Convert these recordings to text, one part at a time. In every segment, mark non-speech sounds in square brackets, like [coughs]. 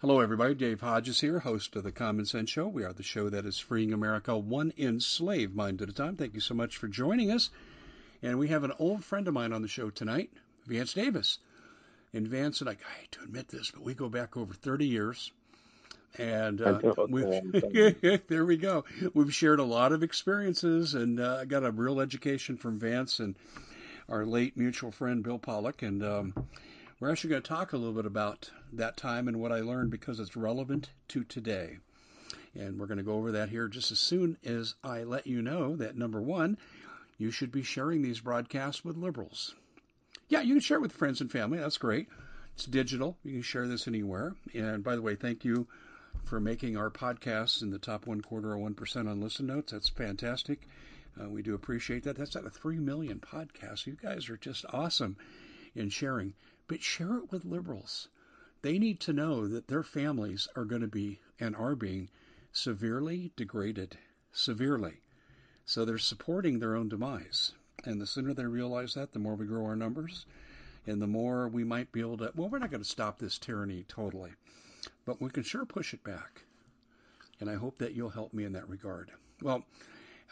Hello, everybody. Dave Hodges here, host of the Common Sense Show. We are the show that is freeing America one enslaved mind at a time. Thank you so much for joining us. And we have an old friend of mine on the show tonight, Vance Davis. And Vance and I, I hate to admit this, but we go back over 30 years. And uh, [laughs] there we go. We've shared a lot of experiences and uh, got a real education from Vance and our late mutual friend Bill Pollock. And um, we're actually going to talk a little bit about that time and what I learned because it's relevant to today. And we're going to go over that here just as soon as I let you know that number one, you should be sharing these broadcasts with liberals. Yeah, you can share it with friends and family. That's great. It's digital. You can share this anywhere. And by the way, thank you for making our podcasts in the top one quarter or one percent on listen notes. That's fantastic. Uh, we do appreciate that. That's at a three million podcasts. You guys are just awesome in sharing but share it with liberals. They need to know that their families are going to be and are being severely degraded, severely. So they're supporting their own demise. And the sooner they realize that, the more we grow our numbers, and the more we might be able to. Well, we're not going to stop this tyranny totally, but we can sure push it back. And I hope that you'll help me in that regard. Well,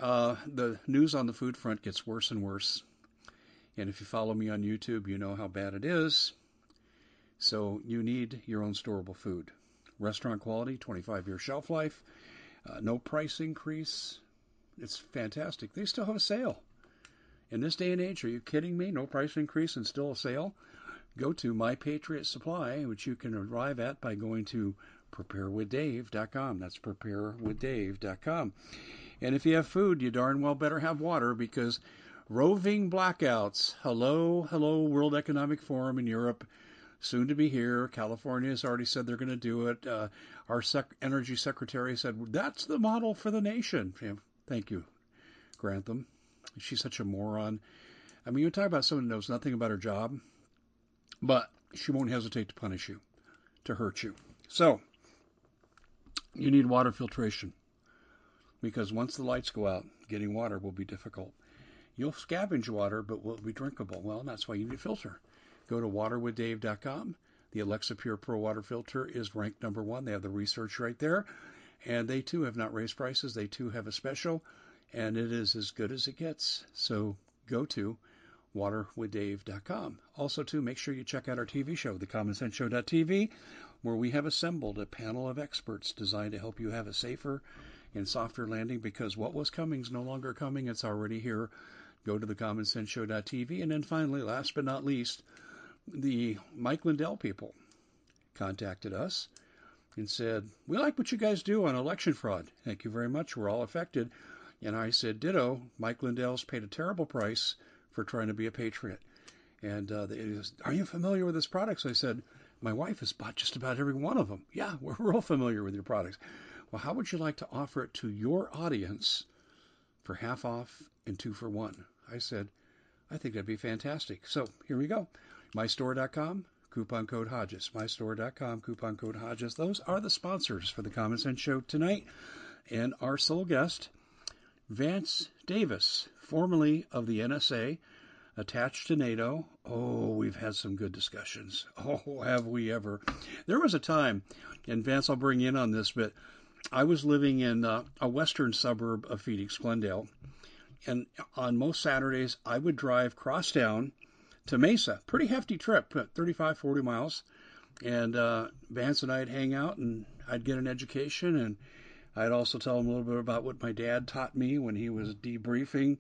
uh, the news on the food front gets worse and worse. And if you follow me on YouTube, you know how bad it is. So you need your own storable food. Restaurant quality, 25 year shelf life, uh, no price increase. It's fantastic. They still have a sale. In this day and age, are you kidding me? No price increase and still a sale? Go to My Patriot Supply, which you can arrive at by going to preparewithdave.com. That's preparewithdave.com. And if you have food, you darn well better have water because roving blackouts. Hello, hello, World Economic Forum in Europe, soon to be here. California has already said they're going to do it. Uh, our sec- energy secretary said that's the model for the nation. Yeah, thank you, Granholm. She's such a moron. I mean, you talk about someone who knows nothing about her job, but she won't hesitate to punish you, to hurt you. So, you need water filtration because once the lights go out, getting water will be difficult. You'll scavenge water, but will it be drinkable? Well, that's why you need a filter. Go to waterwithdave.com. The Alexa Pure Pro water filter is ranked number one. They have the research right there. And they too have not raised prices. They too have a special, and it is as good as it gets. So go to waterwithdave.com. Also, too, make sure you check out our TV show, thecommonsenseshow.tv, where we have assembled a panel of experts designed to help you have a safer and softer landing because what was coming is no longer coming. It's already here go to the commonsenseshow.tv. And then finally, last but not least, the Mike Lindell people contacted us and said, We like what you guys do on election fraud. Thank you very much. We're all affected. And I said, Ditto. Mike Lindell's paid a terrible price for trying to be a patriot. And uh, they said, Are you familiar with his products? I said, My wife has bought just about every one of them. [laughs] Yeah, we're real familiar with your products. Well, how would you like to offer it to your audience for half off and two for one? I said, I think that'd be fantastic. So here we go. MyStore.com, coupon code Hodges. MyStore.com, coupon code Hodges. Those are the sponsors for the Common Sense Show tonight. And our sole guest, Vance Davis, formerly of the NSA, attached to NATO. Oh, we've had some good discussions. [laughs] Oh, have we ever? There was a time, and Vance, I'll bring in on this, but I was living in uh, a western suburb of Phoenix, Glendale, and on most Saturdays, I would drive cross town to Mesa. Pretty hefty trip, 35, 40 miles. And uh, Vance and I'd hang out, and I'd get an education, and I'd also tell him a little bit about what my dad taught me when he was debriefing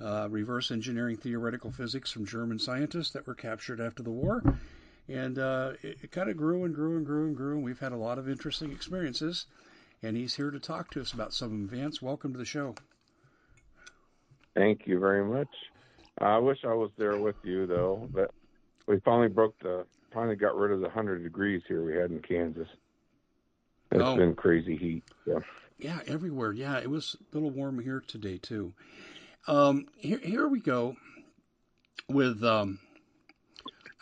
uh, reverse engineering theoretical physics from German scientists that were captured after the war. And uh, it, it kind of grew and grew and grew and grew, and we've had a lot of interesting experiences. And he's here to talk to us about some of them. Vance, welcome to the show. Thank you very much. I wish I was there with you though, but we finally broke the finally got rid of the hundred degrees here we had in Kansas. It's oh. been crazy heat. Yeah. Yeah, everywhere. Yeah, it was a little warm here today too. Um, here, here we go with um,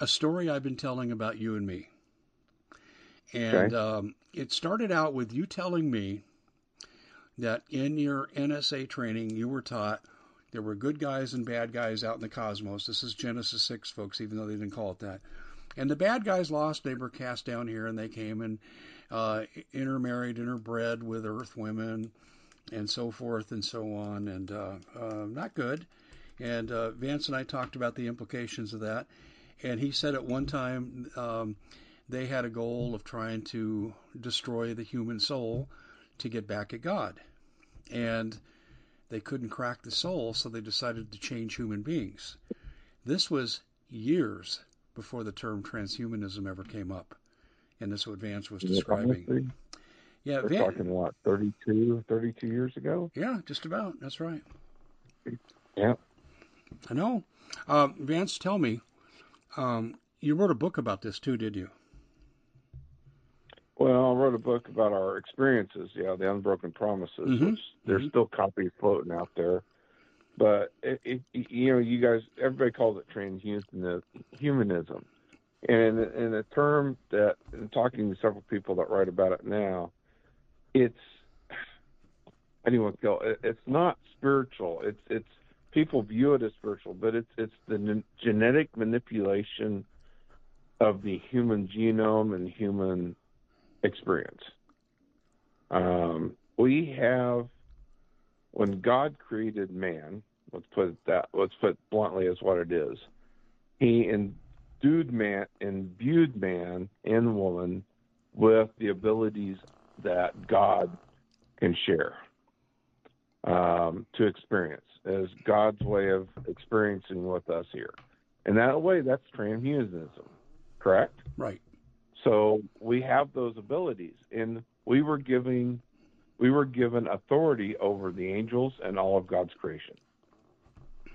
a story I've been telling about you and me, and okay. um, it started out with you telling me that in your NSA training you were taught there were good guys and bad guys out in the cosmos. This is Genesis 6, folks, even though they didn't call it that. And the bad guys lost. They were cast down here, and they came and uh, intermarried, interbred with Earth women, and so forth and so on, and uh, uh, not good. And uh, Vance and I talked about the implications of that. And he said at one time um, they had a goal of trying to destroy the human soul to get back at God. And they couldn't crack the soul, so they decided to change human beings. This was years before the term transhumanism ever came up. And that's what Vance was describing. Yeah, we're Van, talking what 32, 32 years ago. Yeah, just about. That's right. Yeah, I know. Uh, Vance, tell me, um, you wrote a book about this too, did you? Well, I wrote a book about our experiences. Yeah, the unbroken promises. Mm-hmm. Which there's mm-hmm. still copies floating out there, but it, it, you know, you guys, everybody calls it transhumanism, and in a term that, in talking to several people that write about it now, it's anyone go. It's not spiritual. It's it's people view it as spiritual, but it's it's the genetic manipulation of the human genome and human experience. Um, we have when God created man. Let's put that. Let's put bluntly as what it is. He endued man, imbued man and woman with the abilities that God can share um, to experience as God's way of experiencing with us here. And that way, that's transhumanism, correct? Right. So we have those abilities, and we were giving, we were given authority over the angels and all of God's creation.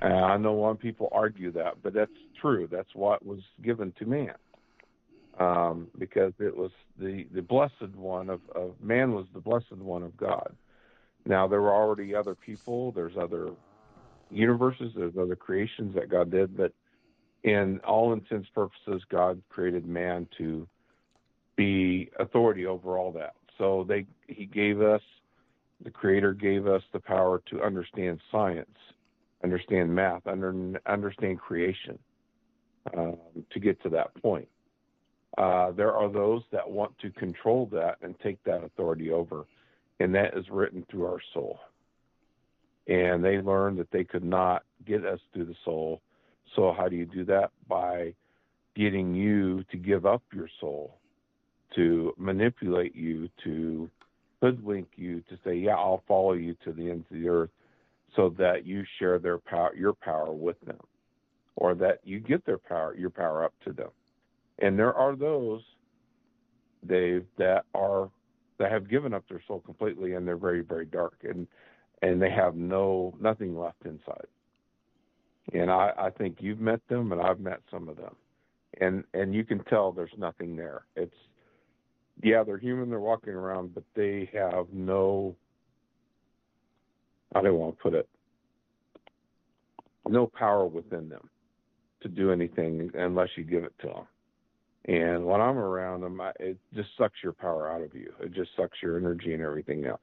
And I know a lot of people argue that, but that's true. That's what was given to man, um, because it was the the blessed one of, of man was the blessed one of God. Now there were already other people. There's other universes. There's other creations that God did, but in all intents purposes, God created man to be authority over all that. So they he gave us the creator gave us the power to understand science, understand math, under, understand creation um, to get to that point. Uh, there are those that want to control that and take that authority over, and that is written through our soul and they learned that they could not get us through the soul. So how do you do that? By getting you to give up your soul, to manipulate you, to hoodwink you, to say, "Yeah, I'll follow you to the ends of the earth," so that you share their power, your power with them, or that you get their power, your power up to them. And there are those, Dave, that are that have given up their soul completely, and they're very, very dark. And and they have no nothing left inside. And I, I think you've met them, and I've met some of them, and and you can tell there's nothing there. It's yeah, they're human, they're walking around, but they have no. I don't want to put it. No power within them to do anything unless you give it to them. And when I'm around them, I, it just sucks your power out of you. It just sucks your energy and everything else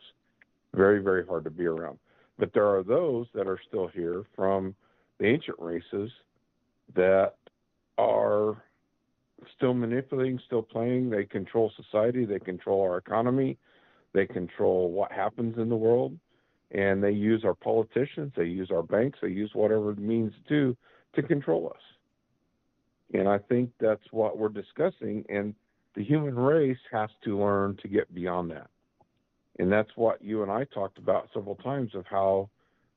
very, very hard to be around. But there are those that are still here from the ancient races that are still manipulating, still playing. They control society, they control our economy, they control what happens in the world, and they use our politicians, they use our banks, they use whatever means to to control us. And I think that's what we're discussing. And the human race has to learn to get beyond that. And that's what you and I talked about several times of how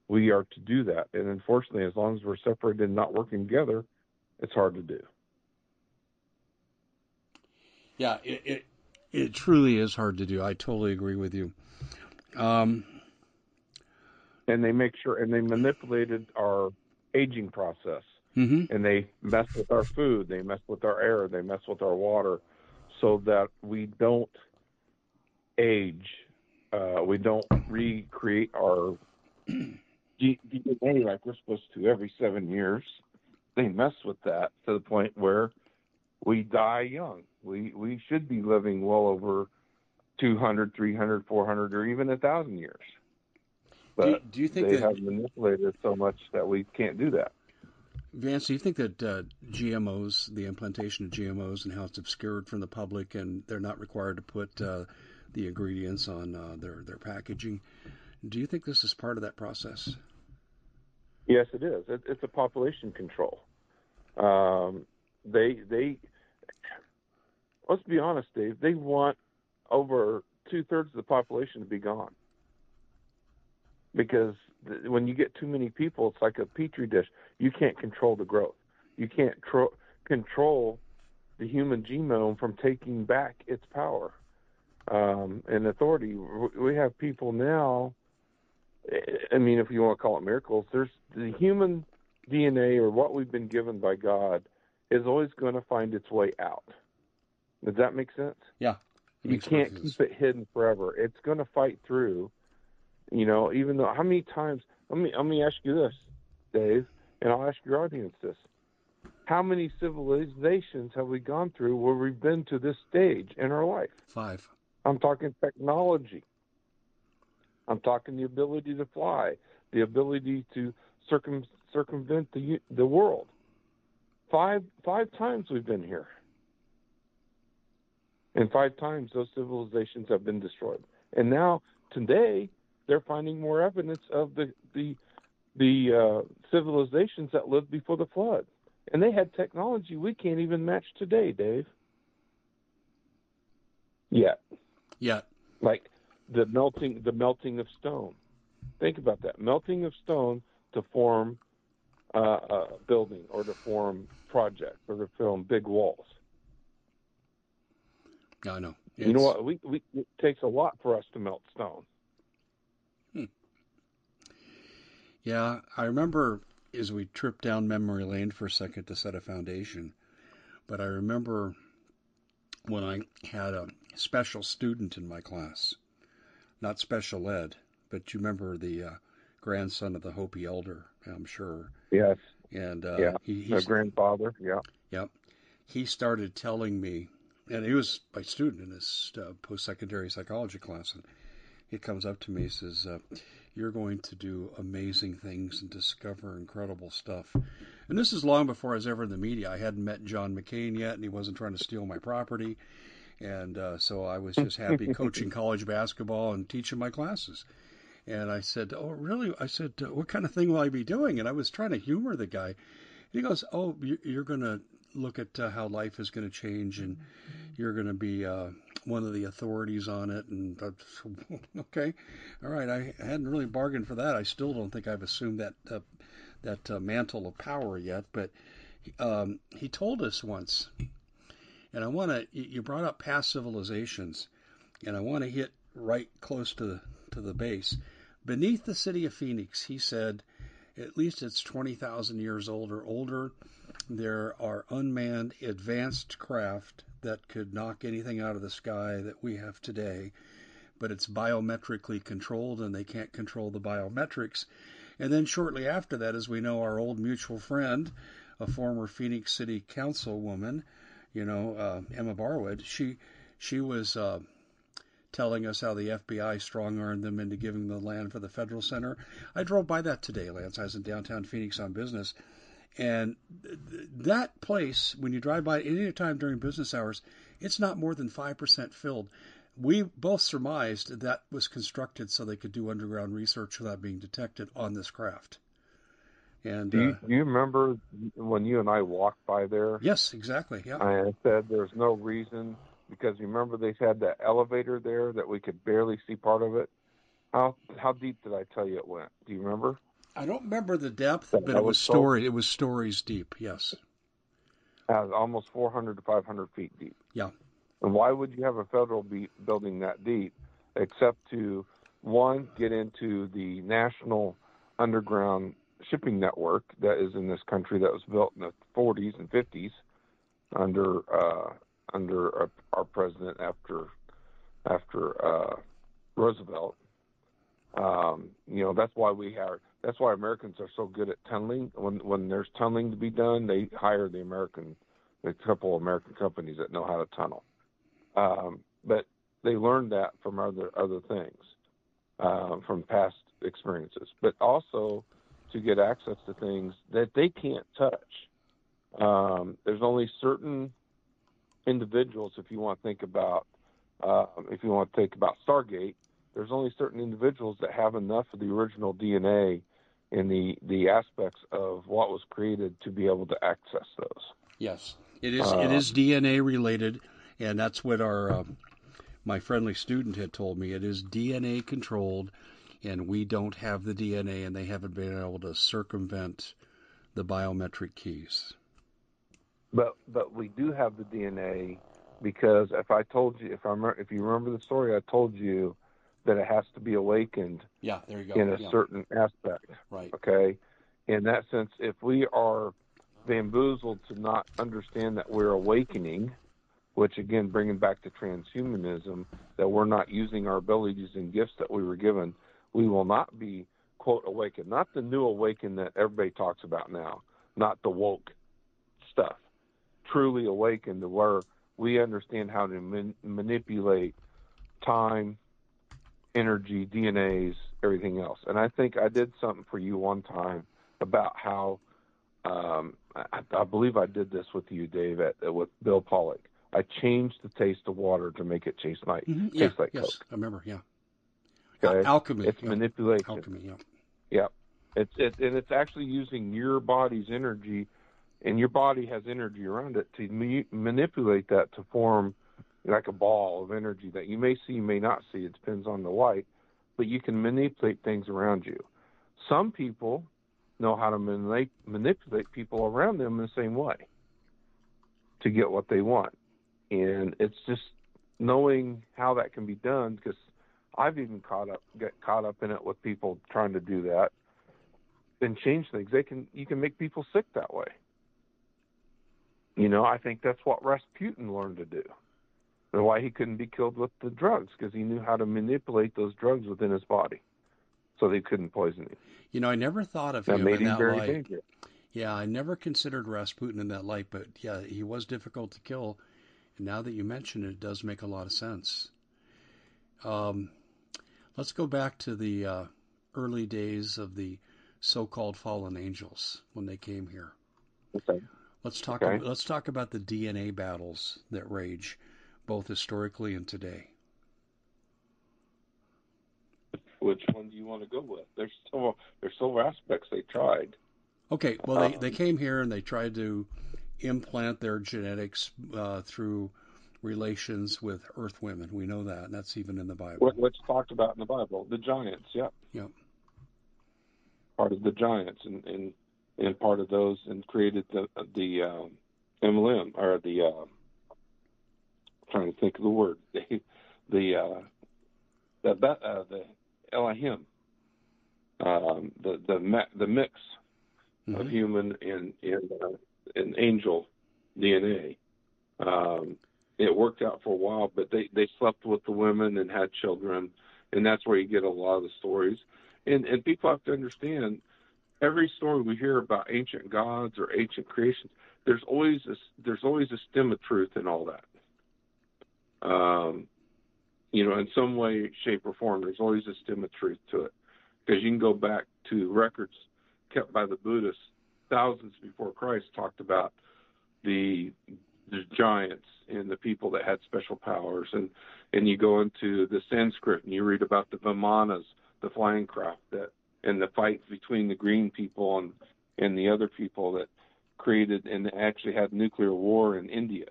we are to do that. And unfortunately, as long as we're separated and not working together, it's hard to do. Yeah, it, it, it truly is hard to do. I totally agree with you. Um, and they make sure, and they manipulated our aging process. Mm-hmm. And they mess with our food, they mess with our air, they mess with our water, so that we don't age uh, we don't recreate our DNA like we're supposed to every seven years. They mess with that to the point where we die young. We we should be living well over 200, 300, 400, or even a thousand years. But do, do you think they that, have manipulated so much that we can't do that? Vance, do you think that uh, GMOs, the implantation of GMOs, and how it's obscured from the public, and they're not required to put uh, the ingredients on uh, their their packaging? Do you think this is part of that process? Yes, it is. It, it's a population control. Um, they they let's be honest, Dave. They want over two thirds of the population to be gone because when you get too many people, it's like a petri dish. You can't control the growth. You can't tro- control the human genome from taking back its power um, and authority. We have people now. I mean, if you want to call it miracles, there's the human DNA or what we've been given by God is always going to find its way out. Does that make sense? Yeah. You can't keep it hidden forever. It's going to fight through you know, even though how many times? Let me let me ask you this, Dave, and I'll ask your audience this: How many civilizations have we gone through where we've been to this stage in our life? Five. I'm talking technology. I'm talking the ability to fly, the ability to circum, circumvent the the world. Five five times we've been here. And five times those civilizations have been destroyed. And now today they're finding more evidence of the the the uh, civilizations that lived before the flood, and they had technology we can't even match today, Dave. Yet. Yet. Like the melting the melting of stone. Think about that melting of stone to form uh, a building or to form projects or to form big walls. I know. It's... You know what? We, we it takes a lot for us to melt stone. Yeah, I remember as we tripped down memory lane for a second to set a foundation, but I remember when I had a special student in my class, not special ed, but you remember the uh, grandson of the Hopi elder, I'm sure. Yes. And uh, yeah, he, my grandfather. Yeah. Yeah. He started telling me, and he was my student in his uh, post-secondary psychology class, and he comes up to me and says, uh, you're going to do amazing things and discover incredible stuff. And this is long before I was ever in the media. I hadn't met John McCain yet, and he wasn't trying to steal my property. And uh, so I was just happy [laughs] coaching college basketball and teaching my classes. And I said, Oh, really? I said, What kind of thing will I be doing? And I was trying to humor the guy. And He goes, Oh, you're going to look at uh, how life is going to change and you're going to be uh, one of the authorities on it. And [laughs] okay, all right, I hadn't really bargained for that. I still don't think I've assumed that uh, that uh, mantle of power yet. But um, he told us once, and I want to. You brought up past civilizations, and I want to hit right close to to the base. Beneath the city of Phoenix, he said, at least it's 20,000 years old or older. There are unmanned advanced craft that could knock anything out of the sky that we have today, but it's biometrically controlled and they can't control the biometrics. And then shortly after that, as we know, our old mutual friend, a former Phoenix City Councilwoman, you know, uh, Emma Barwood, she she was uh, telling us how the FBI strong armed them into giving the land for the federal center. I drove by that today, Vance. I was in downtown Phoenix on business, and that place, when you drive by any time during business hours, it's not more than 5% filled. We both surmised that was constructed so they could do underground research without being detected on this craft. And do you, uh, do you remember when you and I walked by there? Yes, exactly. Yeah. I said there's no reason because remember they had that elevator there that we could barely see part of it. How how deep did I tell you it went? Do you remember? I don't remember the depth, but it was story. It was stories deep. Yes. Uh, almost 400 to 500 feet deep. Yeah. And why would you have a federal be- building that deep, except to one get into the national underground shipping network that is in this country that was built in the 40s and 50s under uh, under our, our president after after uh, Roosevelt. Um, you know that's why we have that's why Americans are so good at tunneling. When when there's tunneling to be done, they hire the American, a couple American companies that know how to tunnel. Um, but they learned that from other other things, uh, from past experiences. But also, to get access to things that they can't touch. Um, there's only certain individuals, if you want to think about, uh, if you want to think about Stargate, there's only certain individuals that have enough of the original DNA in the the aspects of what was created to be able to access those. Yes, it is. Uh, it is DNA related, and that's what our uh, my friendly student had told me. It is DNA controlled, and we don't have the DNA, and they haven't been able to circumvent the biometric keys. But but we do have the DNA because if I told you if I if you remember the story I told you that it has to be awakened. Yeah, there you go. In a yeah. certain aspect. Right. Okay. In that sense, if we are bamboozled to not understand that we're awakening, which again, bringing back to transhumanism, that we're not using our abilities and gifts that we were given, we will not be quote awakened. Not the new awakened that everybody talks about now. Not the woke stuff. Truly awakened to where we understand how to man- manipulate time, energy, DNAs, everything else. And I think I did something for you one time about how um, I, I believe I did this with you, Dave, at, with Bill Pollock. I changed the taste of water to make it taste like mm-hmm. taste yeah, like yes, Coke. I remember. Yeah. Okay. alchemy. It's yeah. manipulation. Alchemy. Yeah. Yeah. It's it, and it's actually using your body's energy, and your body has energy around it to ma- manipulate that to form like a ball of energy that you may see, you may not see. It depends on the light, but you can manipulate things around you. Some people know how to manipulate, manipulate people around them in the same way to get what they want. And it's just knowing how that can be done because I've even caught up get caught up in it with people trying to do that and change things. They can you can make people sick that way. You know, I think that's what Rasputin learned to do and why he couldn't be killed with the drugs because he knew how to manipulate those drugs within his body, so they couldn't poison him. You know, I never thought of that him made in him that very light. dangerous. Yeah, I never considered Rasputin in that light, but yeah, he was difficult to kill. And now that you mention it, it does make a lot of sense. Um, let's go back to the uh, early days of the so-called fallen angels when they came here. Okay. Let's talk. Okay. About, let's talk about the DNA battles that rage both historically and today. Which one do you want to go with? There's still there's still aspects they tried. Okay, well they, Um, they came here and they tried to implant their genetics uh, through relations with earth women. We know that, and that's even in the Bible. What's talked about in the Bible? The giants, yeah. Yeah. Part of the giants, and and, and part of those, and created the the um, MLM or the uh, trying to think of the word [laughs] the the uh, the uh, the Elohim, um, the the the mix of Mhm. human and and, uh, and angel DNA. Um, it worked out for a while, but they they slept with the women and had children, and that's where you get a lot of the stories. And and people have to understand every story we hear about ancient gods or ancient creations. There's always a, there's always a stem of truth in all that. Um, you know, in some way, shape, or form, there's always a stem of truth to it. Because you can go back to records kept by the Buddhists thousands before Christ talked about the the giants and the people that had special powers and and you go into the Sanskrit and you read about the Vimanas, the flying craft that and the fight between the green people and and the other people that created and actually had nuclear war in India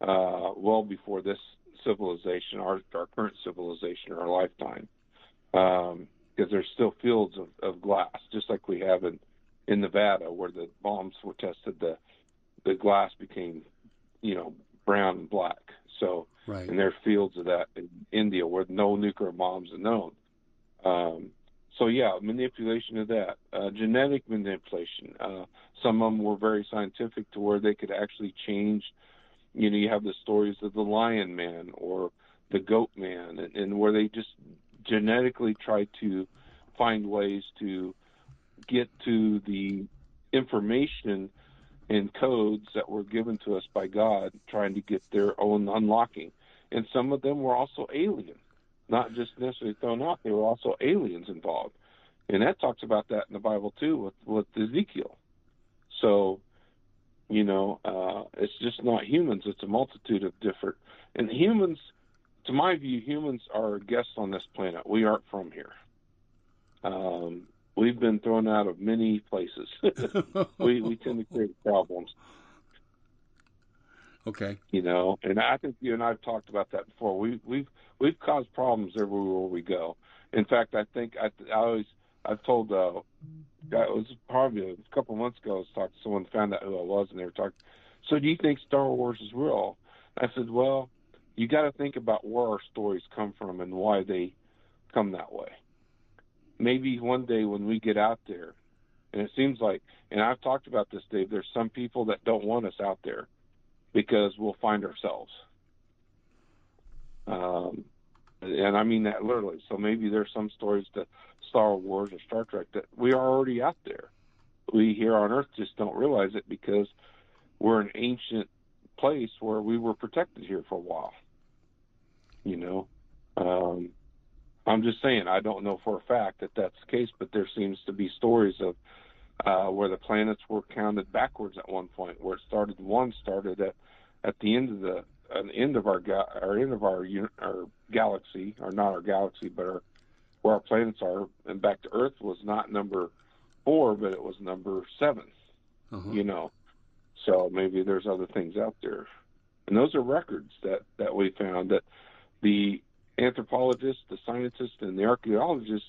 uh, well before this civilization, our our current civilization, our lifetime, because there's still fields of, of glass, just like we have in in Nevada, where the bombs were tested. The the glass became, you know, brown and black. So, Right. and there are fields of that in India where no nuclear bombs are known. Um, so yeah, manipulation of that, uh, genetic manipulation. Uh, some of them were very scientific to where they could actually change. You know, you have the stories of the lion man or the goat man, and, and where they just genetically try to find ways to get to the information and codes that were given to us by God, trying to get their own unlocking. And some of them were also alien, not just necessarily thrown out. There were also aliens involved. and that talks about that in the Bible too with with Ezekiel. So, you know, uh, it's just not humans; it's a multitude of different. And humans, to my view, humans are guests on this planet. We aren't from here. Um, we've been thrown out of many places. [laughs] we we tend to create problems. Okay. You know, and I think you and I've talked about that before. We we've we've caused problems everywhere we go. In fact, I think I, I always I've told uh, it was probably a couple months ago. I was talking to someone found out who I was, and they were talking. So, do you think Star Wars is real? I said, well, you got to think about where our stories come from and why they come that way. Maybe one day when we get out there, and it seems like, and I've talked about this, Dave. There's some people that don't want us out there because we'll find ourselves. Um, and I mean that literally. So maybe there's some stories to Star Wars or Star Trek that we are already out there. We here on Earth just don't realize it because we're an ancient place where we were protected here for a while. You know, um, I'm just saying I don't know for a fact that that's the case, but there seems to be stories of uh, where the planets were counted backwards at one point, where it started one started at at the end of the the end of our ga- our end of our our galaxy, or not our galaxy, but our where our planets are, and back to Earth was not number four, but it was number 7 Uh-huh. You know, so maybe there's other things out there, and those are records that that we found that the anthropologists, the scientists, and the archaeologists,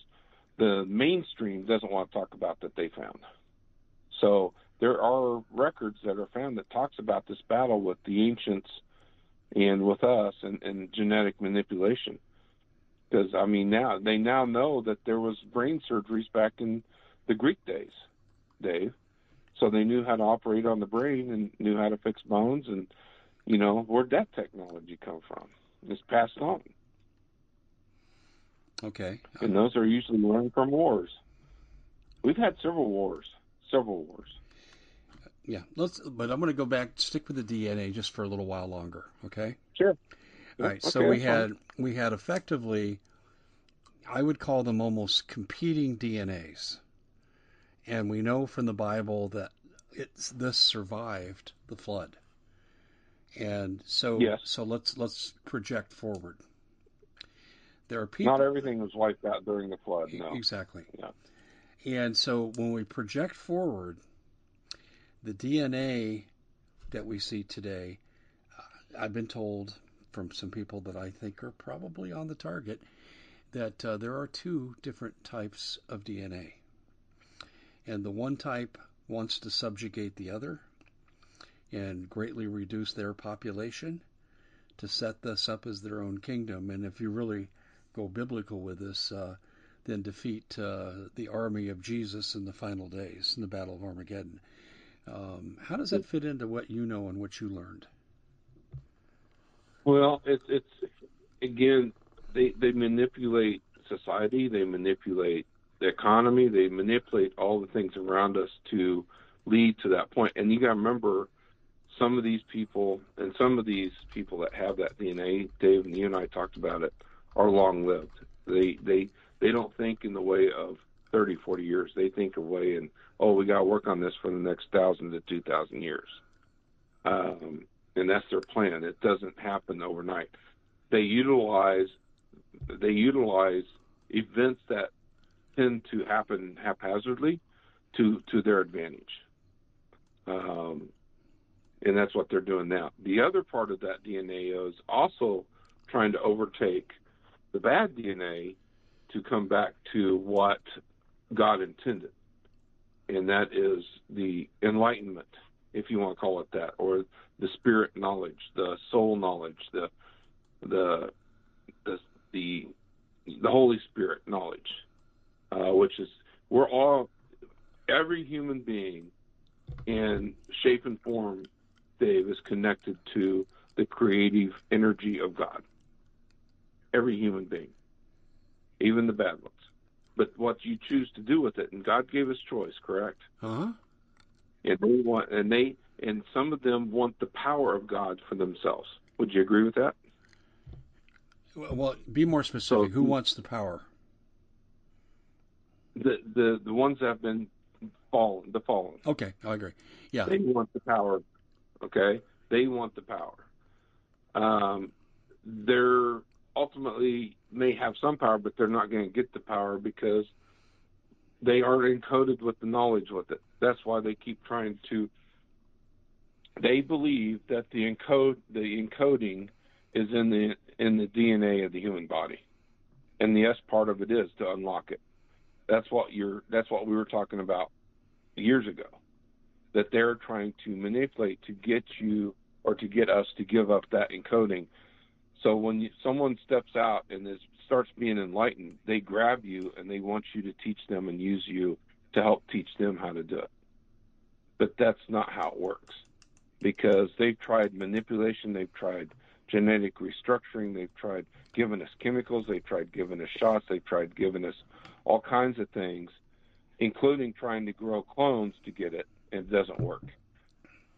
the mainstream doesn't want to talk about that they found. So there are records that are found that talks about this battle with the ancients and with us and, and genetic manipulation. Because I mean now they now know that there was brain surgeries back in the Greek days, Dave. So they knew how to operate on the brain and knew how to fix bones and you know where'd that technology come from? It's passed on. Okay. And those are usually learned from wars. We've had several wars, several wars. Yeah. Let's. But I'm going to go back. Stick with the DNA just for a little while longer. Okay. Sure. All right. so we had we had effectively, I would call them almost competing DNAs, and we know from the Bible that it's this survived the flood. And so Yes. so let's let's project forward. There are people Not everything was wiped out during the flood. No. Exactly. Yeah. And so when we project forward, the DNA that we see today, uh, I've been told from some people that I think are probably on the target that uh, there are two different types of DNA. And the one type wants to subjugate the other and greatly reduce their population to set this up as their own kingdom. And if you really go biblical with this, uh, then defeat uh, the army of Jesus in the final days in the Battle of Armageddon. Um, how does that fit into what you know and what you learned? Well, it's it's again they they manipulate society, they manipulate the economy, they manipulate all the things around us to lead to that point. And you got to remember, some of these people and some of these people that have that DNA, Dave and you and I talked about it, are long lived. They they they don't think in the way of 30, 40 years. They think of way in oh we got to work on this for the next thousand to two thousand years. Um, and that's their plan. It doesn't happen overnight. They utilize they utilize events that tend to happen haphazardly to to their advantage. Um, and that's what they're doing now. The other part of that DNA is also trying to overtake the bad DNA to come back to what God intended, and that is the enlightenment, if you want to call it that, or the spirit knowledge, the soul knowledge, the the the the, the Holy Spirit knowledge, uh, which is we're all every human being in shape and form, Dave, is connected to the creative energy of God. Every human being, even the bad ones. But what you choose to do with it, and God gave us choice, correct? Uh huh. And they want, and they, and some of them want the power of God for themselves. Would you agree with that? Well, be more specific. So- Who wants the power? the the the ones that have been fallen, the fallen. Okay, I agree. Yeah, They want the power. Okay, they want the power. Um, they're ultimately may have some power, but they're not going to get the power because they aren't encoded with the knowledge with it. That's why they keep trying to. They believe that the encode the encoding is in the in the DNA of the human body, and the S part of it is to unlock it. That's what you're. That's what we were talking about years ago. That they're trying to manipulate to get you or to get us to give up that encoding. So when you, someone steps out and is, starts being enlightened, they grab you and they want you to teach them and use you to help teach them how to do it. But that's not how it works because they've tried manipulation, they've tried genetic restructuring, they've tried giving us chemicals, they've tried giving us shots, they've tried giving us all kinds of things, including trying to grow clones to get it, and it doesn't work.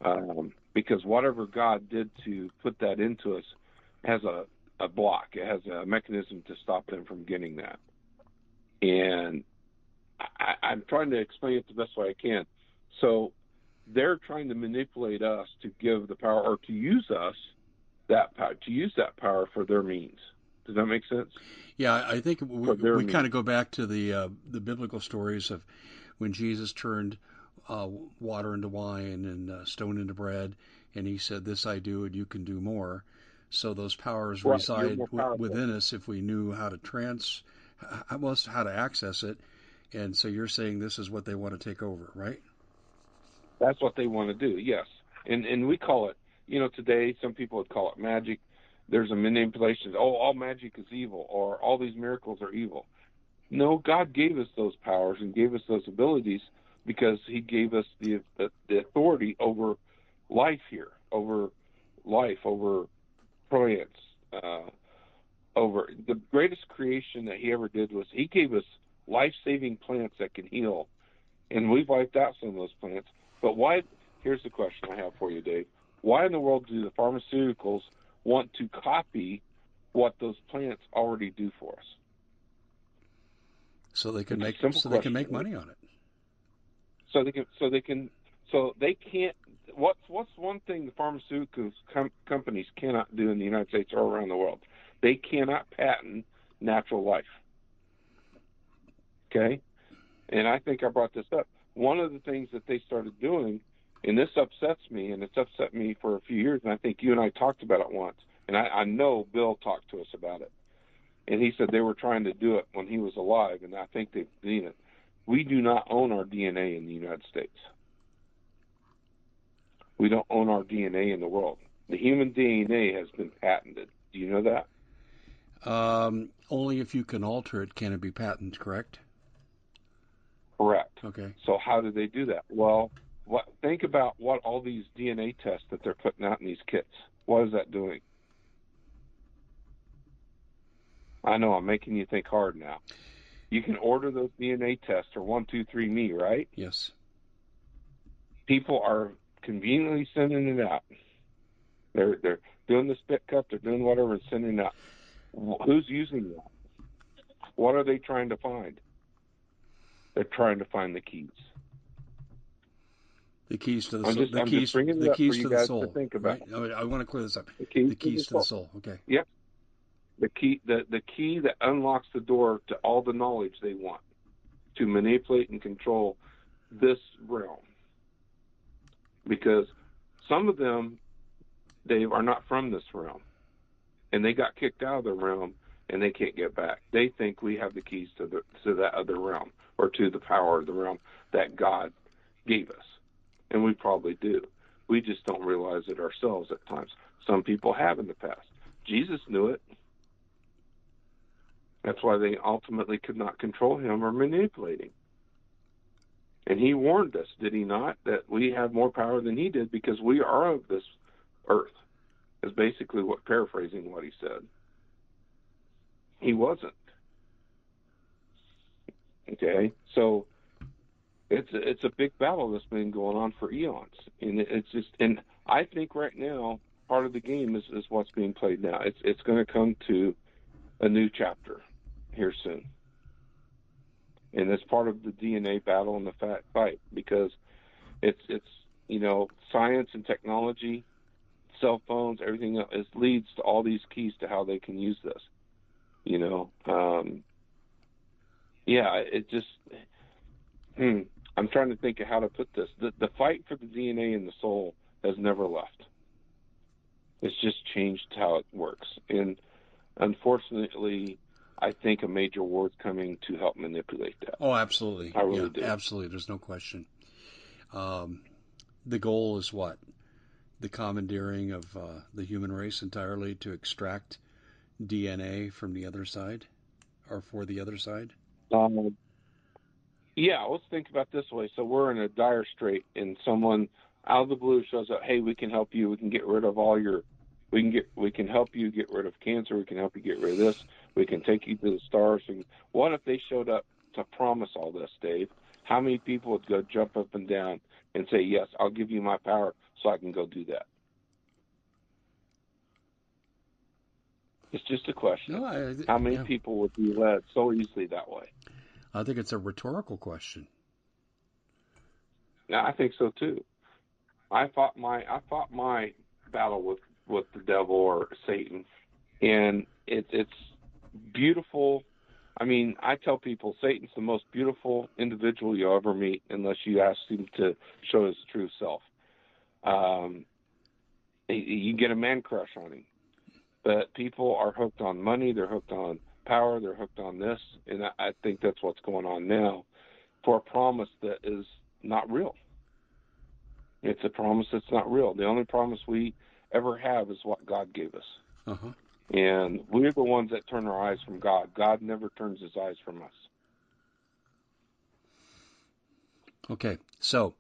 Um, because whatever God did to put that into us has a, a block. It has a mechanism to stop them from getting that. And I, I'm trying to explain it the best way I can. So they're trying to manipulate us to give the power or to use us that power to use that power for their means. Does that make sense? Yeah, I think we, we kind of go back to the uh, the biblical stories of when Jesus turned uh, water into wine and uh, stone into bread, and he said, "This I do, and you can do more." So those powers Right, reside w- within us if we knew how to trans, almost how to access it. And so you're saying this is what they want to take over, right? That's what they want to do. Yes, and and we call it. You know, today some people would call it magic. There's a manipulation. Oh, all magic is evil, or all these miracles are evil. No, God gave us those powers and gave us those abilities because He gave us the the, the authority over life here, over life, over plants, uh, over the greatest creation that He ever did was He gave us life-saving plants that can heal, and we've wiped out some of those plants. But why? Here's the question I have for you, Dave. Why in the world do the pharmaceuticals want to copy what those plants already do for us? So they can It's make so they can make money on it. So they can, so they can, so they can't. What's what's one thing the pharmaceutical com- companies cannot do in the United States or around the world? They cannot patent natural life. Okay, and I think I brought this up. One of the things that they started doing, and this upsets me, and it's upset me for a few years, and I think you and I talked about it once, and I, I know Bill talked to us about it, and he said they were trying to do it when he was alive, and I think they've seen it. We do not own our DNA in the United States. We don't own our DNA in the world. The human DNA has been patented. Do you know that? Um, only if you can alter it can it be patented, correct? Correct. Okay. So how do they do that? Well, what, think about what all these DNA tests that they're putting out in these kits. What is that doing? I know I'm making you think hard now. You can order those DNA tests or one, two, three me, right? Yes. People are conveniently sending it out. They're they're doing the spit cup, they're doing whatever and sending it out. Who's using that? What are they trying to find? They're trying to find the keys. The keys to the soul. just- the I'm keys. The keys to the guys to soul. think about. right? I, want to clear this up. The keys, The keys to the soul. Okay. Yep. the key the, the key that unlocks the door to all the knowledge they want to manipulate and control this realm because some of them they are not from this realm. And they got kicked out of the realm and they can't get back. They think we have the keys to the to that other realm or to the power of the realm that god gave us. And we probably do. We just don't realize it ourselves at times. Some people have in the past. Jesus knew it. That's why they ultimately could not control him or manipulate him. And he warned us, did he not, that we have more power than he did because we are of this earth, is basically what paraphrasing what he said. He wasn't. Okay, so it's it's a big battle that's been going on for eons, and it's just and I think right now part of the game is, is what's being played now. It's it's going to come to a new chapter here soon. And it's part of the DNA battle and the fat fight because it's it's you know science and technology, cell phones, everything else it leads to all these keys to how they can use this. You know, um, yeah, it just. Hmm, I'm trying to think of how to put this. The the fight for the DNA in the soul has never left. It's just changed how it works, and unfortunately, I think a major war is coming to help manipulate that. Oh, absolutely. I really yeah, do. Absolutely. There's no question. Um, the goal is what? The commandeering of uh, the human race entirely to extract DNA from the other side or for the other side? Um, yeah, let's think about this way. So we're in a dire strait, and someone out of the blue shows up. Hey, we can help you. We can get rid of all your. We can get. We can help you get rid of cancer. We can help you get rid of this. We can take you to the stars. And what if they showed up to promise all this, Dave? How many people would go jump up and down and say, "Yes, I'll give you my power, so I can go do that"? It's just a question. No, I, How many yeah. people would be led so easily that way? I think it's a rhetorical question. Yeah, I think so too. I fought my I fought my battle with with the devil or Satan, and it's it's beautiful. I mean, I tell people Satan's the most beautiful individual you'll ever meet, unless you ask him to show his true self. Um, you- get a man crush on him, but people are hooked on money. They're hooked on power. They're hooked on this, and I, I think that's what's going on now for a promise that is not real. It's a promise that's not real. The only promise we ever have is what God gave us. Uh huh. And we're the ones that turn our eyes from God. God never turns his eyes from us. Okay, so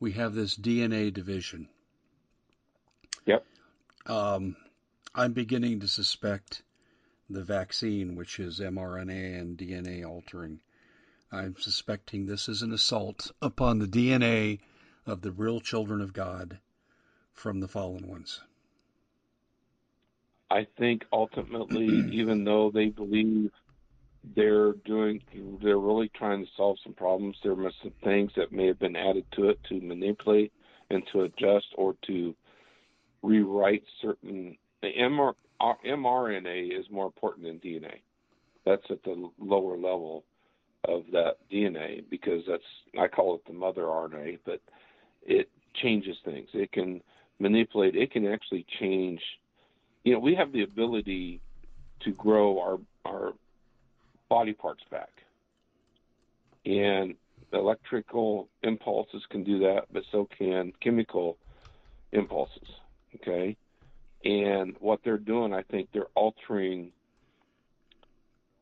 we have this DNA division. Yep. Um, I'm beginning to suspect the vaccine, which is mRNA and DNA altering. I'm suspecting this is an assault upon the DNA of the real children of God from the fallen ones. I think ultimately, [clears throat] even though they believe they're doing, they're really trying to solve some problems, there are some things that may have been added to it to manipulate and to adjust or to rewrite certain. The MR, mRNA is more important than DNA. That's at the lower level of that DNA because that's I call it the mother RNA, but it changes things. It can manipulate. It can actually change. You know, we have the ability to grow our our body parts back, and electrical impulses can do that, but so can chemical impulses. Okay, and what they're doing, I think they're altering.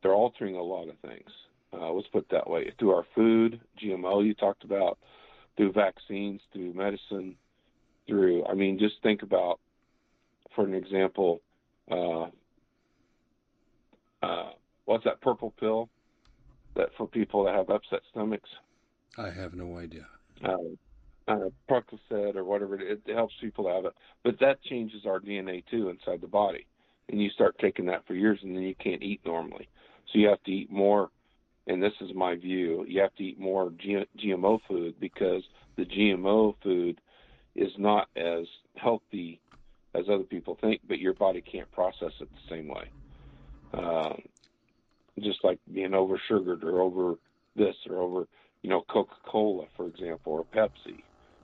They're altering a lot of things. Uh, let's put it that way. Through our food, GMO you talked about, through vaccines, through medicine, through. I mean, just think about, for an example, uh, uh, what's that purple pill that for people that have upset stomachs? I have no idea. Uh, uh, Percocet or whatever it, it helps people have it, but that changes our DNA too inside the body, and you start taking that for years, and then you can't eat normally. So you have to eat more and this is my view, you have to eat more G- GMO food because the GMO food is not as healthy as other people think, but your body can't process it the same way. Um, just like being over sugared or over this or over, you know, Coca Cola, for example, or Pepsi,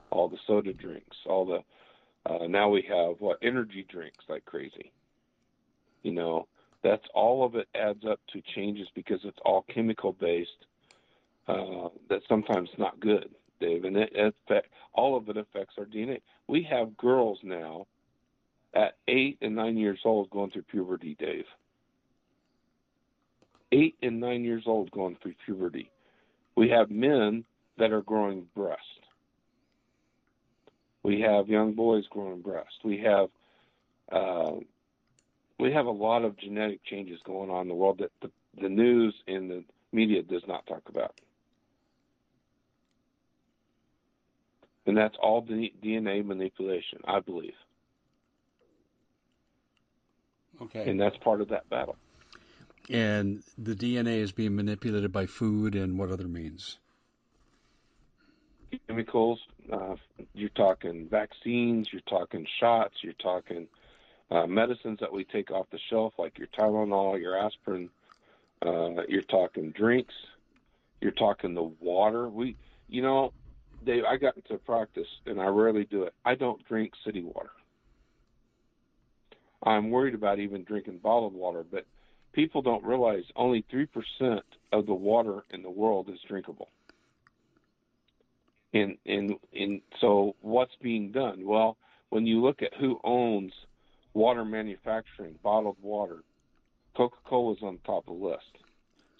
all the soda drinks, all the, uh, now we have what, energy drinks like crazy. You know, that's all of it adds up to changes because it's all chemical based. Uh, that's sometimes not good, Dave, and it, affect, all of it affects our DNA. We have girls now at eight and nine years old going through puberty, Dave. Eight and nine years old going through puberty. We have men that are growing breasts. We have young boys growing breasts. We have uh, we have a lot of genetic changes going on in the world that the, the news and the media does not talk about. And that's all DNA manipulation, I believe. Okay. And that's part of that battle. and the DNA is being manipulated by food and what other means? Chemicals. Uh, you're talking vaccines. You're talking shots. You're talking uh, medicines that we take off the shelf, like your Tylenol, your aspirin. Uh, you're talking drinks. You're talking the water. We, you know, Dave, I got into practice, and I rarely do it. I don't drink city water. I'm worried about even drinking bottled water, but people don't realize only 3% of the water in the world is drinkable. And, and, and so what's being done? Well, when you look at who owns water manufacturing, bottled water, Coca-Cola is on top of the list.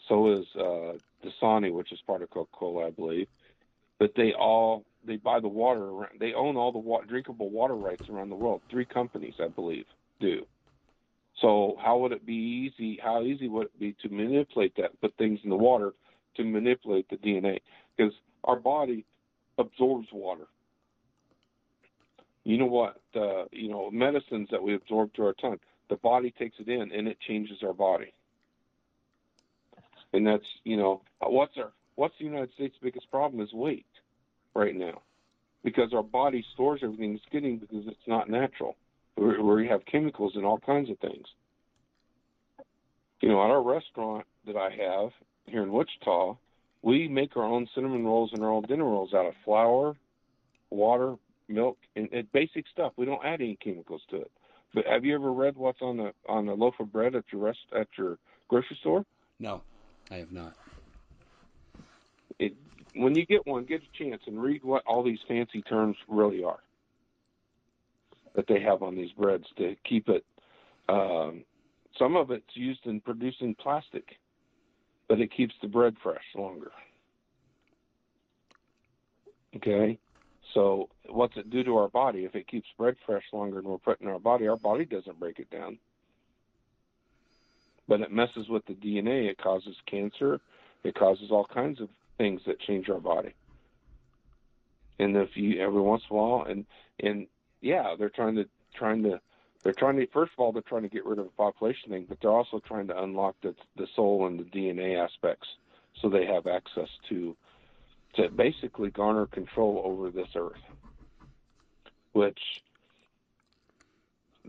So is uh, Dasani, which is part of Coca-Cola, I believe. But they all they buy the water around. They own all the drinkable water rights around the world. Three companies, I believe, do. So how would it be easy? How easy would it be to manipulate that? Put things in the water to manipulate the DNA because our body absorbs water. You know what? Uh, you know medicines that we absorb through our tongue. The body takes it in and it changes our body. And that's you know what's our what's the United States' biggest problem is weight right now, because our body stores everything it's getting because it's not natural where, where you have chemicals and all kinds of things. You know, at our restaurant that I have here in Wichita, we make our own cinnamon rolls and our own dinner rolls out of flour, water, milk, and, and basic stuff. We don't add any chemicals to it. But have you ever read what's on the on the loaf of bread at your rest at your grocery store? No, I have not. It, when you get one, get a chance and read what all these fancy terms really are that they have on these breads to keep it. Um, some of it's used in producing plastic, but it keeps the bread fresh longer. Okay, so what's it do to our body if it keeps bread fresh longer and we're putting our body? Our body doesn't break it down, but it messes with the DNA. It causes cancer. It causes all kinds of things that change our body. And if you every once in a while, and and yeah, they're trying to trying to they're trying to first of all they're trying to get rid of the population thing, but they're also trying to unlock the the soul and the DNA aspects so they have access to to basically garner control over this earth, which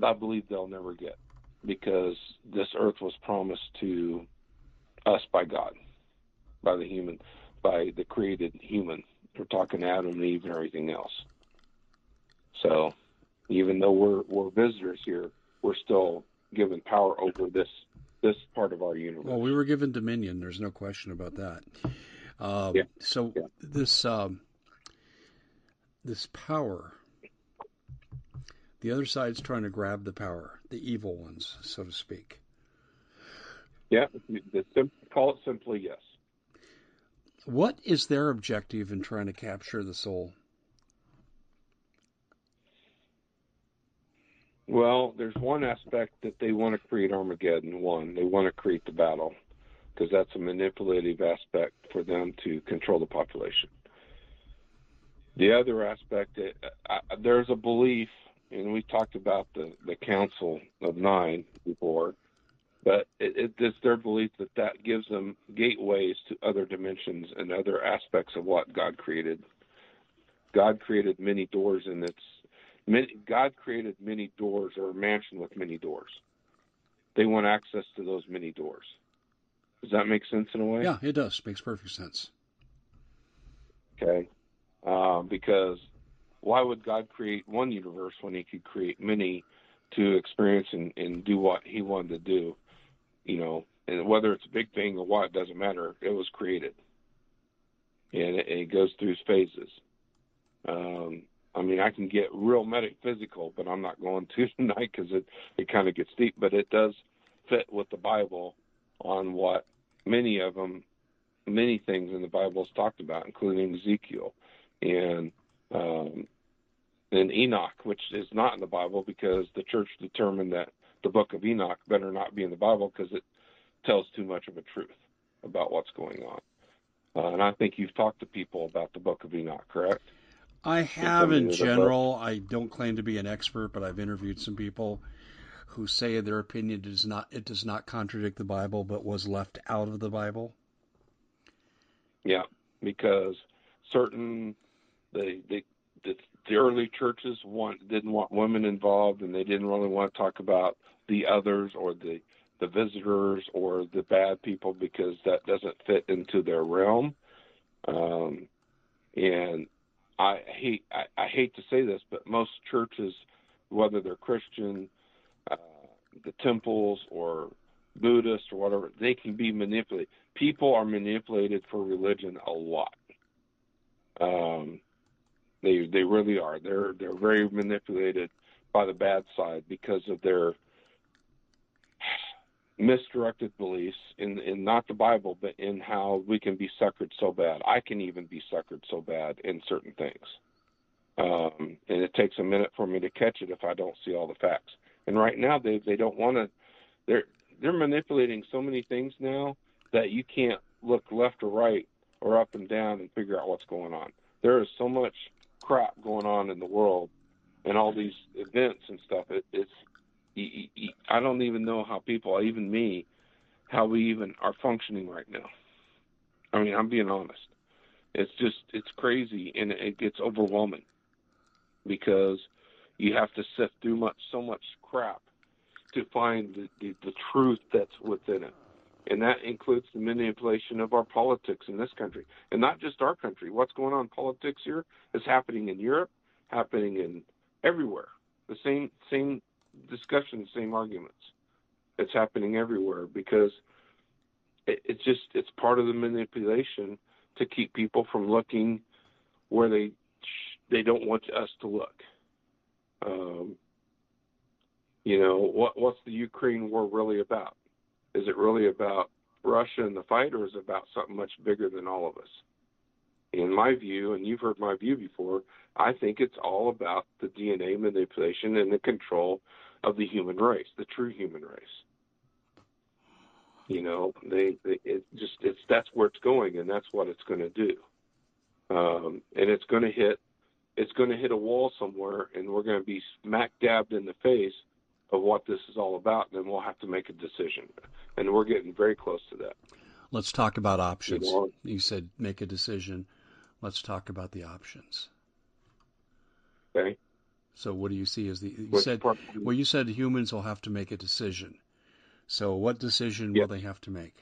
I believe they'll never get because this earth was promised to us by God, by the human, by the created human. We're talking Adam and Eve and everything else. So even though we're we're visitors here, we're still given power over this this part of our universe. Well, we were given dominion. There's no question about that. Um, yeah. So yeah. this um, this power, the other side's trying to grab the power, the evil ones, so to speak. Yeah, call it simply yes. What is their objective in trying to capture the soul? Well, there's one aspect that they want to create Armageddon. One, they want to create the battle because that's a manipulative aspect for them to control the population. The other aspect, uh, uh, there's a belief, and we talked about the, the Council of Nine before, but it, it, it's their belief that that gives them gateways to other dimensions and other aspects of what God created. God created many doors, and it's Many, God created many doors or a mansion with many doors. They want access to those many doors. Does that make sense in a way? Yeah, it does. Makes perfect sense. Okay. Um, because why would God create one universe when He could create many to experience and, and do what He wanted to do? You know, and whether it's a big thing or what, it doesn't matter. It was created, and it, it goes through phases. Um, I mean, I can get real metaphysical, but I'm not going [laughs] to tonight because it it kind of gets deep. But it does fit with the Bible on what many of them, many things in the Bible is talked about, including Ezekiel and um, and Enoch, which is not in the Bible because the church determined that the book of Enoch better not be in the Bible because it tells too much of a truth about what's going on. Uh, and I think you've talked to people about the book of Enoch, correct? I have in general. I don't claim to be an expert, but I've interviewed some people who say their opinion does not it does not contradict the Bible, but was left out of the Bible? Yeah, because certain the the the, the early churches want didn't want women involved, and they didn't really want to talk about the others or the the visitors or the bad people because that doesn't fit into their realm. Um, and I hate I, I hate to say this, but most churches, whether they're Christian, uh, the temples or Buddhist or whatever, they can be manipulated. People are manipulated for religion a lot. Um, they they really are. They're they're very manipulated by the bad side because of their misdirected beliefs in in not the Bible, but in how we can be suckered so bad. I can even be suckered so bad in certain things, um, and it takes a minute for me to catch it if I don't see all the facts. And right now, they they don't want to. They're they're manipulating so many things now that you can't look left or right or up and down and figure out what's going on. There is so much crap going on in the world and all these events and stuff. It, it's I don't even know how people, even me, how we even are functioning right now. I mean, I'm being honest. It's just it's crazy and it gets overwhelming because you have to sift through much so much crap to find the, the, the truth that's within it. And that includes the manipulation of our politics in this country. And not just our country. What's going on in politics here is happening in Europe, happening in everywhere. The same same discussion, the same arguments. It's happening everywhere because it, it's just it's part of the manipulation to keep people from looking where they they don't want us to look. Um, you know what what's the Ukraine war really about? Is it really about Russia and the fight, or is it about something much bigger than all of us? In my view, and you've heard my view before, I think it's all about the DNA manipulation and the control of the human race, the true human race. You know, they, they it just it's that's where it's going, and that's what it's going to do. Um, and it's going to hit it's going to hit a wall somewhere, and we're going to be smack dabbed in the face of what this is all about, and then we'll have to make a decision. And we're getting very close to that. Let's talk about options. You, know, you said make a decision. Let's talk about the options. Okay. So what do you see as the you said well you said humans will have to make a decision. So what decision will they have to make?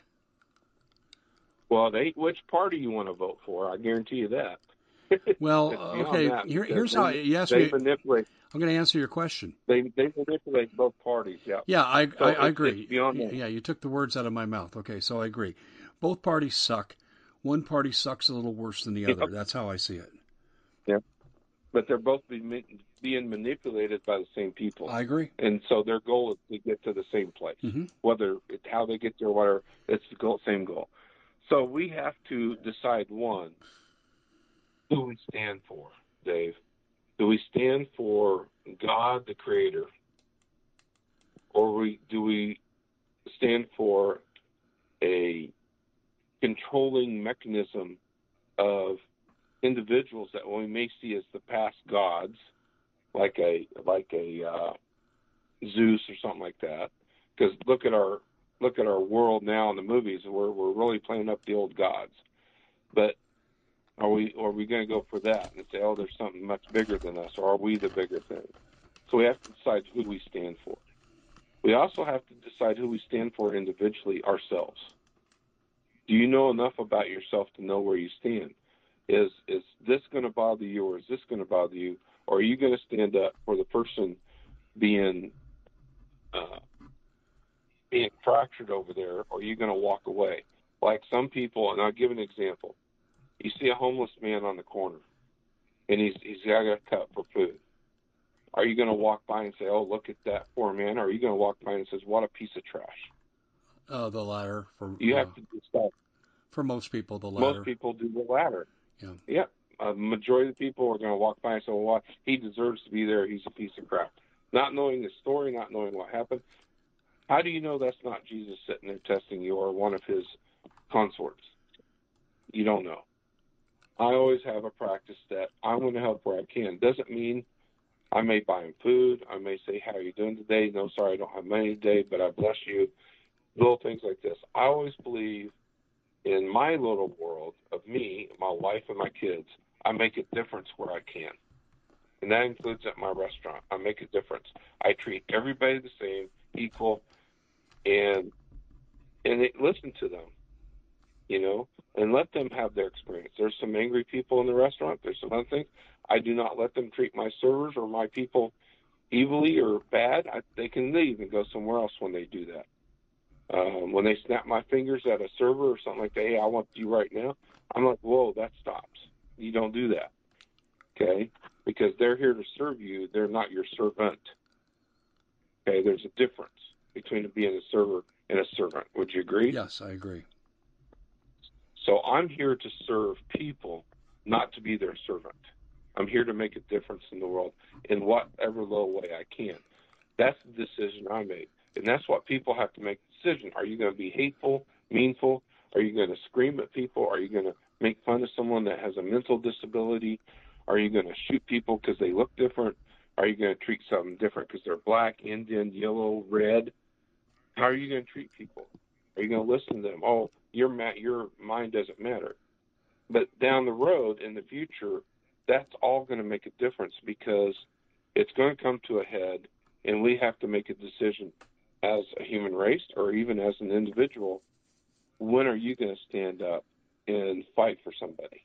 Well, they which party you want to vote for, I guarantee you that. [laughs] Well, okay. Here, here's how. Yes, they manipulate. I'm going to answer your question. They they manipulate both parties. Yeah. Yeah, I so I, I agree. Yeah, you took the words out of my mouth. Okay, so I agree. Both parties suck. One party sucks a little worse than the other. Yep. That's how I see it. Yeah, but they're both being being manipulated by the same people. I agree. And so their goal is to get to the same place. Mm-hmm. Whether it's how they get there, or whatever, it's the goal, same goal. So we have to decide one who we stand for, Dave. Do we stand for God, the Creator, or we do we stand for a controlling mechanism of individuals that we may see as the past gods, like a like a uh, Zeus or something like that. Because look at our look at our world now in the movies, we're we're really playing up the old gods. But are we are we going to go for that and say, oh, there's something much bigger than us, or are we the bigger thing? So we have to decide who we stand for. We also have to decide who we stand for individually ourselves. Do you know enough about yourself to know where you stand? Is is this going to bother you, or is this going to bother you, or are you going to stand up for the person being uh, being fractured over there, or are you going to walk away? Like some people, and I'll give an example you see a homeless man on the corner, and he's he's got a cut for food. Are you going to walk by and say, "Oh, look at that poor man"? Or are you going to walk by and says, "What a piece of trash"? Uh, the latter. For you uh, have to decide. For most people, the latter. Most people do the latter. Yeah. Yeah. A majority of the people are going to walk by and say, "Well, he deserves to be there. He's a piece of crap." Not knowing the story, not knowing what happened. How do you know that's not Jesus sitting there testing you or one of his consorts? You don't know. I always have a practice that I'm going to help where I can. Doesn't mean I may buy him food. I may say, "How are you doing today?" No, sorry, I don't have money today, but I bless you. Little things like this. I always believe in my little world of me, my wife, and my kids. I make a difference where I can, and that includes at my restaurant. I make a difference. I treat everybody the same, equal, and and it, listen to them, you know, and let them have their experience. There's some angry people in the restaurant. There's some other things. I do not let them treat my servers or my people evilly or bad. I, they can leave and go somewhere else when they do that. Um, when they snap my fingers at a server or something like that, hey, I want you right now. I'm like, whoa, that stops. You don't do that, okay? Because they're here to serve you. They're not your servant. Okay, there's a difference between being a server and a servant. Would you agree? Yes, I agree. So I'm here to serve people, not to be their servant. I'm here to make a difference in the world in whatever little way I can. That's the decision I made. And that's what people have to make a decision. Are you going to be hateful, meanful? Are you going to scream at people? Are you going to make fun of someone that has a mental disability? Are you going to shoot people because they look different? Are you going to treat something different because they're black, Indian, yellow, red? How are you going to treat people? Are you going to listen to them? Oh, your ma- your mind doesn't matter. But down the road in the future, that's all going to make a difference because it's going to come to a head, and we have to make a decision as a human race or even as an individual. When are you going to stand up and fight for somebody,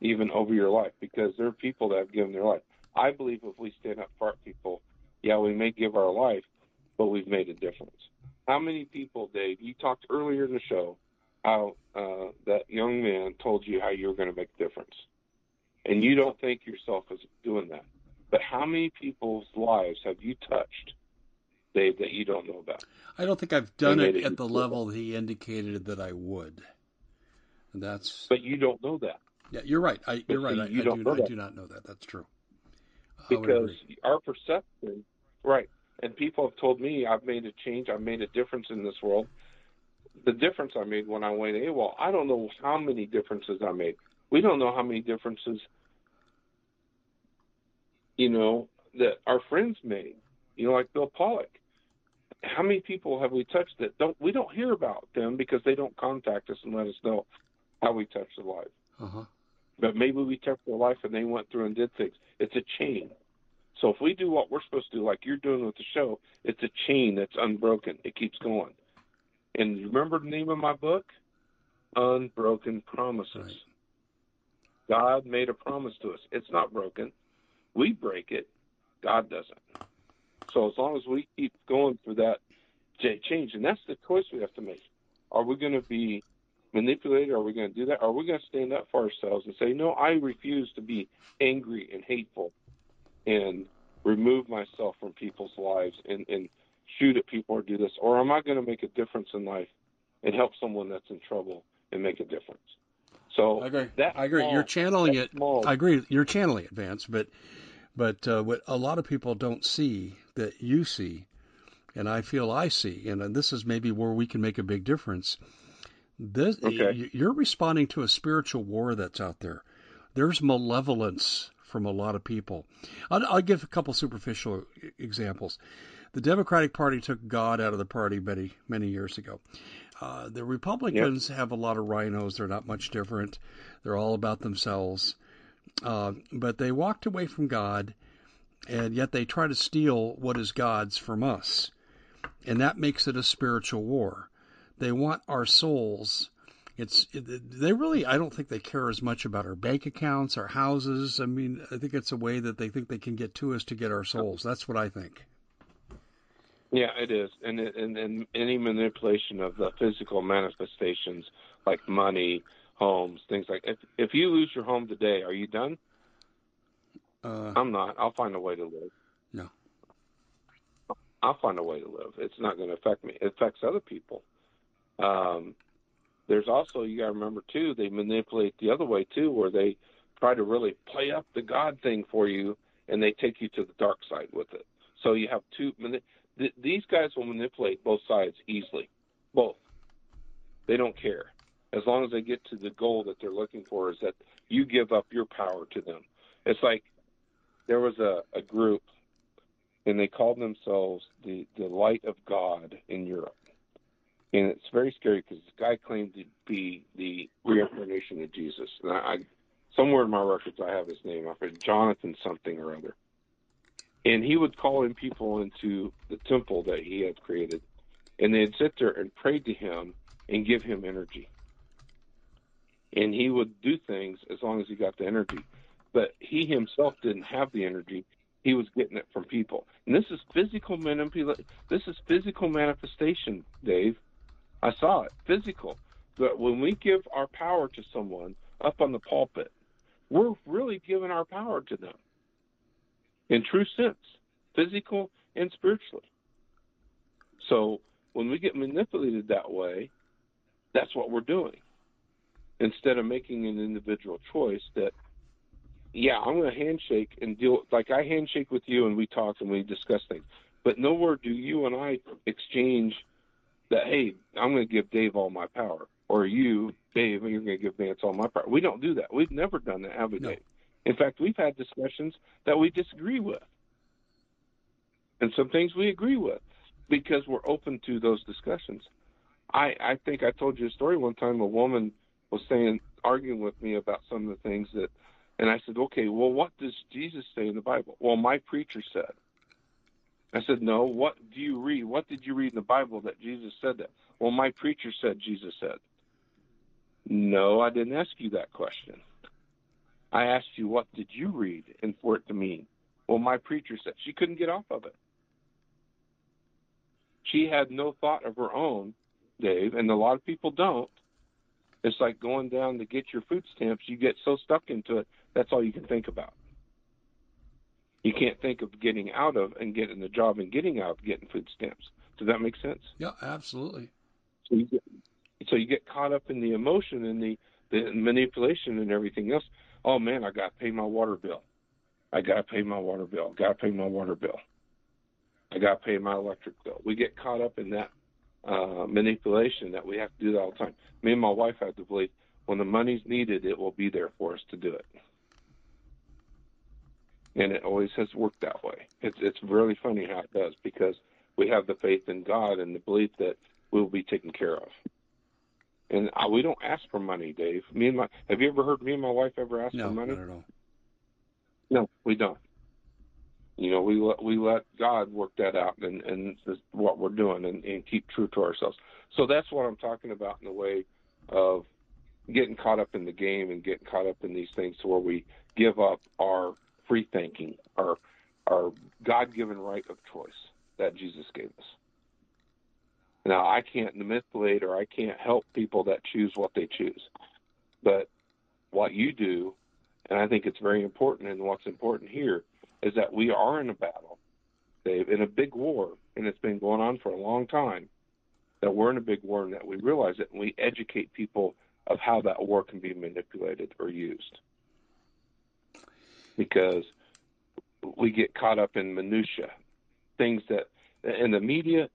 even over your life? Because there are people that have given their life. I believe if we stand up for people, yeah, we may give our life, but we've made a difference. How many people, Dave? You talked earlier in the show how uh, that young man told you how you were going to make a difference and you don't think yourself as doing that. But how many people's lives have you touched, Dave, that you don't know about? I don't think I've done it, it at the level he indicated that I would. And that's. But you don't know that. Yeah, you're right. I, you're right. I, you I, don't do, know that. I do not know that. That's true. Because our perception, right? And people have told me I've made a change. I've made a difference in this world. The difference I made when I went AWOL, I don't know how many differences I made. We don't know how many differences, you know, that our friends made. You know, like Bill Pollock. How many people have we touched that don't we don't hear about them because they don't contact us and let us know how we touched their life. Uh-huh. But maybe we touched their life and they went through and did things. It's a chain. So if we do what we're supposed to do, like you're doing with the show, it's a chain that's unbroken. It keeps going. And remember the name of my book? Unbroken Promises. Right. God made a promise to us. It's not broken. We break it. God doesn't. So as long as we keep going through that change, and that's the choice we have to make. Are we going to be manipulated? Are we going to do that? Are we going to stand up for ourselves and say, no, I refuse to be angry and hateful and remove myself from people's lives and, and shoot at people or do this? Or am I going to make a difference in life and help someone that's in trouble and make a difference? So I agree. I agree. Small, You're channeling it. Small. I agree. You're channeling it, Vance. But but uh, what a lot of people don't see that you see, and I feel I see, and this is maybe where we can make a big difference. This okay. you're responding to a spiritual war that's out there. There's malevolence from a lot of people. I'll, I'll give a couple superficial examples. The Democratic Party took God out of the party many many years ago. Uh, the Republicans yep. have a lot of RINOs. They're not much different. They're all about themselves. Uh, but they walked away from God, and yet they try to steal what is God's from us. And that makes it a spiritual war. They want our souls. It's they really I don't think they care as much about our bank accounts, our houses. I mean, I think it's a way that they think they can get to us to get our souls. That's what I think. Yeah, it is, and and and any manipulation of the physical manifestations like money, homes, things like. If if you lose your home today, are you done? Uh, I'm not. I'll find a way to live. No. I'll find a way to live. It's not going to affect me. It affects other people. Um, there's also you got to remember too. They manipulate the other way too, where they try to really play up the God thing for you, and they take you to the dark side with it. So you have two th- these guys will manipulate both sides easily, both. They don't care as long as they get to the goal that they're looking for. Is that you give up your power to them? It's like there was a, a group, and they called themselves the the Light of God in Europe, and it's very scary because this guy claimed to be the reincarnation of Jesus. And I, I somewhere in my records I have his name. I forget Jonathan something or other, and he would call in people into the temple that he had created, and they'd sit there and pray to him and give him energy. And he would do things as long as he got the energy but he himself didn't have the energy. He was getting it from people. And this is physical manipulation. This is physical manifestation, Dave. I saw it, physical. But when we give our power to someone up on the pulpit, we're really giving our power to them in true sense, physical and spiritually. So when we get manipulated that way, that's what we're doing. Instead of making an individual choice that yeah, I'm going to handshake and deal like I handshake with you and we talk and we discuss things. But nowhere do you and I exchange that. Hey, I'm going to give Dave all my power, or you, Dave, you're going to give Vance all my power. We don't do that. We've never done that, have we, no. Dave? In fact, we've had discussions that we disagree with, and some things we agree with because we're open to those discussions. I I think I told you a story one time. A woman was saying, arguing with me about some of the things that and I said, okay, well, what does Jesus say in the Bible? Well, my preacher said. I said, no, what do you read? What did you read in the Bible that Jesus said that? Well, my preacher said Jesus said. No, I didn't ask you that question. I asked you, what did you read and for it to mean? Well, my preacher said. She couldn't get off of it. She had no thought of her own, Dave, and a lot of people don't. It's like going down to get your food stamps. You get so stuck into it that's all you can think about. You can't think of getting out of and getting the job and getting out of getting food stamps. Does that make sense? Yeah, absolutely. So you get, so you get caught up in the emotion and the, the manipulation and everything else. Oh man, I got to pay my water bill. I got to pay my water bill. Got to pay my water bill. I got to pay my electric bill. We get caught up in that uh, manipulation that we have to do that all the time. Me and my wife have to believe when the money's needed, it will be there for us to do it and it always has worked that way. It's it's really funny how it does because we have the faith in God and the belief that we will be taken care of. And uh, we don't ask for money, Dave. Me and my have you ever heard me and my wife ever ask no, for money? not at all. No, we don't. You know, we let we let God work that out, and and what we're doing, and, and keep true to ourselves. So that's what I'm talking about in the way of getting caught up in the game and getting caught up in these things, to where we give up our free thinking, our our God given right of choice that Jesus gave us. Now I can't manipulate or I can't help people that choose what they choose. But what you do, and I think it's very important and what's important here, is that we are in a battle, Dave, in a big war, and it's been going on for a long time. That we're in a big war and that we realize it and we educate people of how that war can be manipulated or used because we get caught up in minutia, things that, and the media.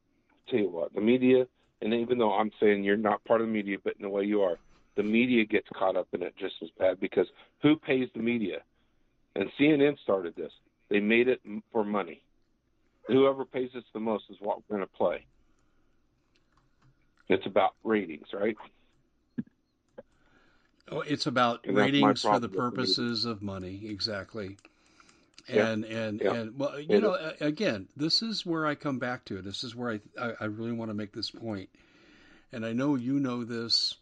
Tell you what, the media, and even though I'm saying you're not part of the media, but in the way you are, the media gets caught up in it just as bad because who pays the media? And CNN started this. They made it for money. Whoever pays us the most is what we're going to play. It's about ratings, right? Oh, it's about and ratings for the purposes of money, exactly. And yeah. and yeah. and well, you know, again, this is where I come back to. it. This is where I, I I really want to make this point, and I know you know this,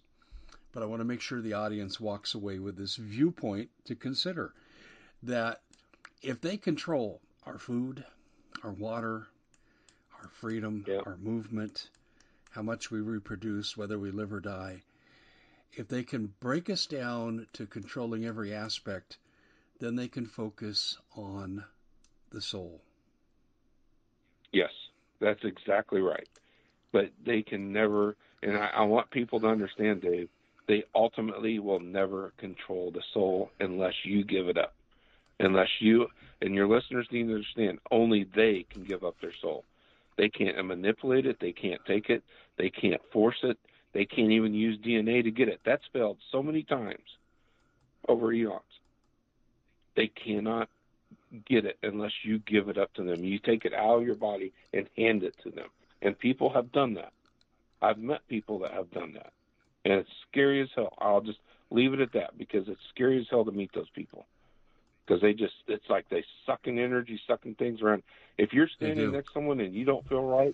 but I want to make sure the audience walks away with this viewpoint to consider that if they control our food, our water, our freedom, yeah. our movement, how much we reproduce, whether we live or die if they can break us down to controlling every aspect, then they can focus on the soul. Yes, that's exactly right. But they can never, and I, I want people to understand, Dave, they ultimately will never control the soul unless you give it up. Unless you and your listeners need to understand, only they can give up their soul. They can't manipulate it. They can't take it. They can't force it. They can't even use DNA to get it. That's failed so many times over eons. They cannot get it unless you give it up to them. You take it out of your body and hand it to them. And people have done that. I've met people that have done that. And it's scary as hell. I'll just leave it at that because it's scary as hell to meet those people. Because they just, it's like they sucking energy, sucking things around. If you're standing next to someone and you don't feel right,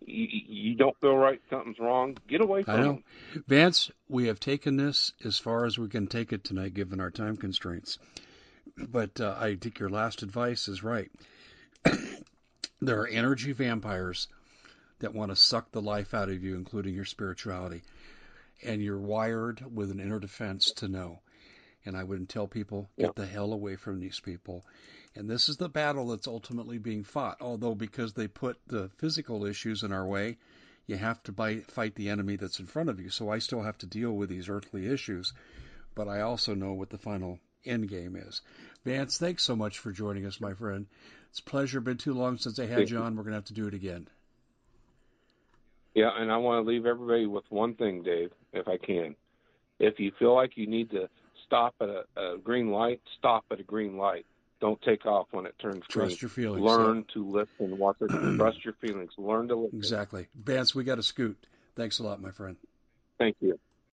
you, you don't feel right, something's wrong, get away from I know. them. Vance, we have taken this as far as we can take it tonight, given our time constraints. But uh, I think your last advice is right. [coughs] there are energy vampires that want to suck the life out of you, including your spirituality. And you're wired with an inner defense to know. And I would tell people, get the hell away from these people. And this is the battle that's ultimately being fought. Although, because they put the physical issues in our way, you have to buy, fight the enemy that's in front of you. So I still have to deal with these earthly issues, but I also know what the final end game is. Vance, thanks so much for joining us, my friend. It's a pleasure. Been too long since I had you on. We're going to have to do it again. Yeah, and I want to leave everybody with one thing, Dave, if I can. If you feel like you need to stop at a, a green light, stop at a green light. Don't take off when it turns green. Trust your feelings. Learn yeah. to listen. Watch it. [clears throat] Trust your feelings. Learn to listen. Exactly. Vance, we got to scoot. Thanks a lot, my friend. Thank you.